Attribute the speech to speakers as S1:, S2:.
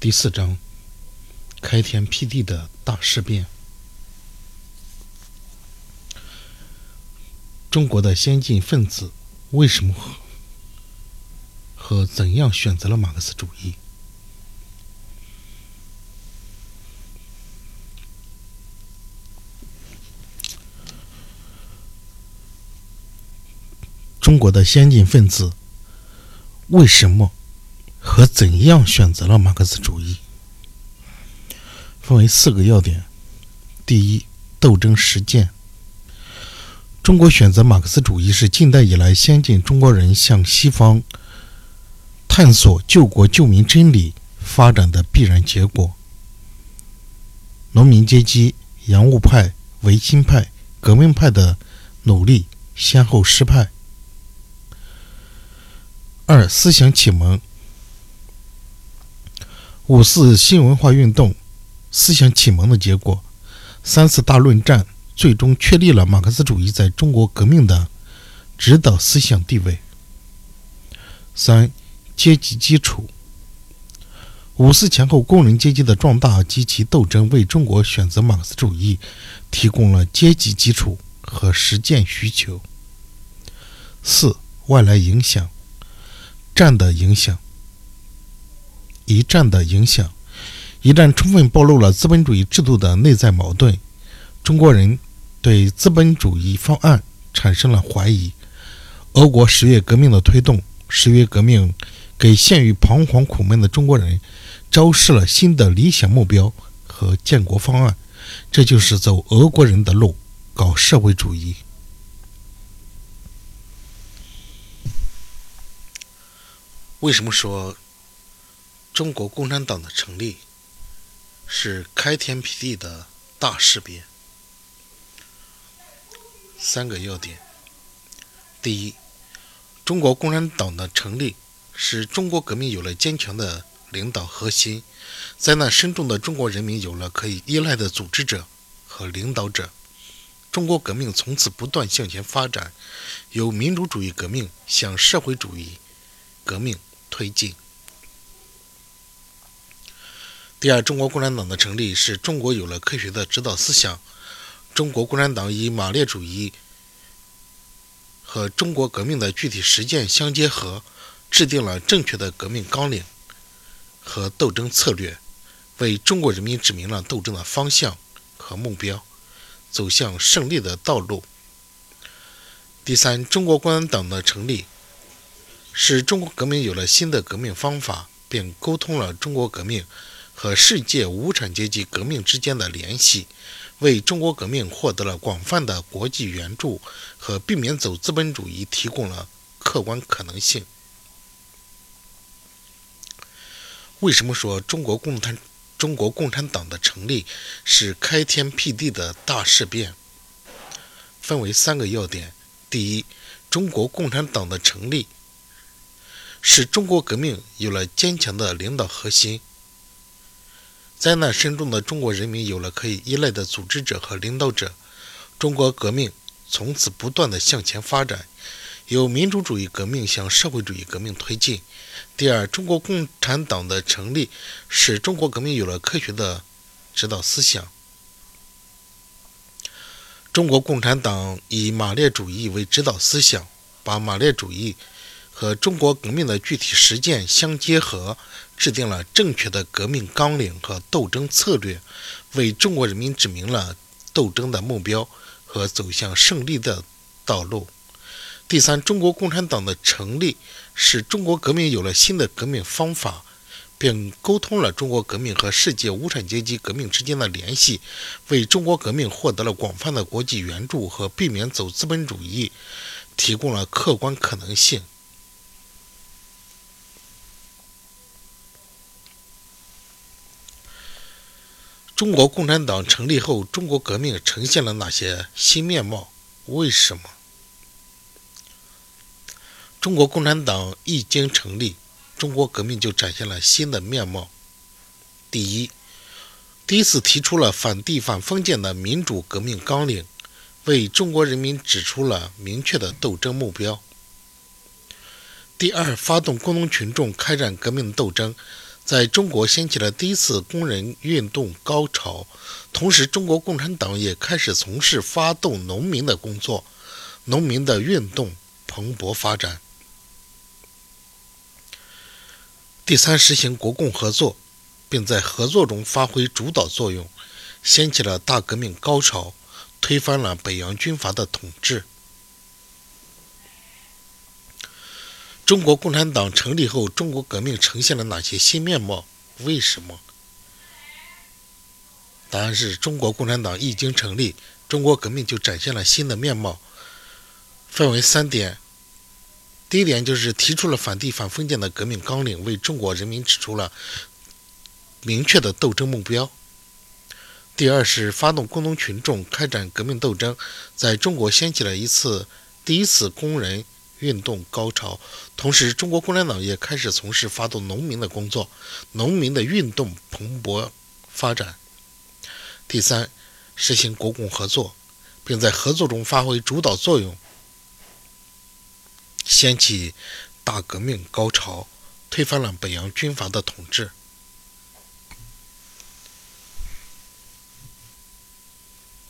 S1: 第四章：开天辟地的大事变。中国的先进分子为什么和怎样选择了马克思主义？中国的先进分子为什么和怎样选择了马克思主义？分为四个要点：第一，斗争实践。中国选择马克思主义是近代以来先进中国人向西方探索救国救民真理发展的必然结果。农民阶级、洋务派、维新派、革命派的努力先后失败。二、思想启蒙。五四新文化运动思想启蒙的结果，三次大论战。最终确立了马克思主义在中国革命的指导思想地位。三、阶级基础。五四前后工人阶级的壮大及其斗争，为中国选择马克思主义提供了阶级基础和实践需求。四、外来影响。战的影响。一战的影响。一战充分暴露了资本主义制度的内在矛盾，中国人。对资本主义方案产生了怀疑。俄国十月革命的推动，十月革命给陷于彷徨苦闷的中国人昭示了新的理想目标和建国方案，这就是走俄国人的路，搞社会主义。为什么说中国共产党的成立是开天辟地的大事变？三个要点：第一，中国共产党的成立使中国革命有了坚强的领导核心，灾难深重的中国人民有了可以依赖的组织者和领导者，中国革命从此不断向前发展，由民主主义革命向社会主义革命推进。第二，中国共产党的成立使中国有了科学的指导思想。中国共产党以马列主义和中国革命的具体实践相结合，制定了正确的革命纲领和斗争策略，为中国人民指明了斗争的方向和目标，走向胜利的道路。第三，中国共产党的成立使中国革命有了新的革命方法，并沟通了中国革命和世界无产阶级革命之间的联系。为中国革命获得了广泛的国际援助和避免走资本主义提供了客观可能性。为什么说中国共产中国共产党的成立是开天辟地的大事变？分为三个要点：第一，中国共产党的成立使中国革命有了坚强的领导核心。灾难深重的中国人民有了可以依赖的组织者和领导者，中国革命从此不断的向前发展，由民主主义革命向社会主义革命推进。第二，中国共产党的成立使中国革命有了科学的指导思想。中国共产党以马列主义为指导思想，把马列主义和中国革命的具体实践相结合。制定了正确的革命纲领和斗争策略，为中国人民指明了斗争的目标和走向胜利的道路。第三，中国共产党的成立使中国革命有了新的革命方法，并沟通了中国革命和世界无产阶级革命之间的联系，为中国革命获得了广泛的国际援助和避免走资本主义提供了客观可能性。中国共产党成立后，中国革命呈现了哪些新面貌？为什么？中国共产党一经成立，中国革命就展现了新的面貌。第一，第一次提出了反帝反封建的民主革命纲领，为中国人民指出了明确的斗争目标。第二，发动工农群众开展革命斗争，在中国掀起了第一次工人运动高潮，同时中国共产党也开始从事发动农民的工作，农民的运动蓬勃发展。第三，实行国共合作，并在合作中发挥主导作用，掀起了大革命高潮，推翻了北洋军阀的统治。中国共产党成立后，中国革命呈现了哪些新面貌？为什么？答案是中国共产党一经成立，中国革命就展现了新的面貌，分为三点。第一点就是提出了反帝反封建的革命纲领，为中国人民指出了明确的斗争目标。第二是发动工农群众开展革命斗争，在中国掀起了一次第一次工人。运动高潮，同时中国共产党也开始从事发动农民的工作，农民的运动蓬勃发展。第三，实行国共合作，并在合作中发挥主导作用，掀起大革命高潮，推翻了北洋军阀的统治。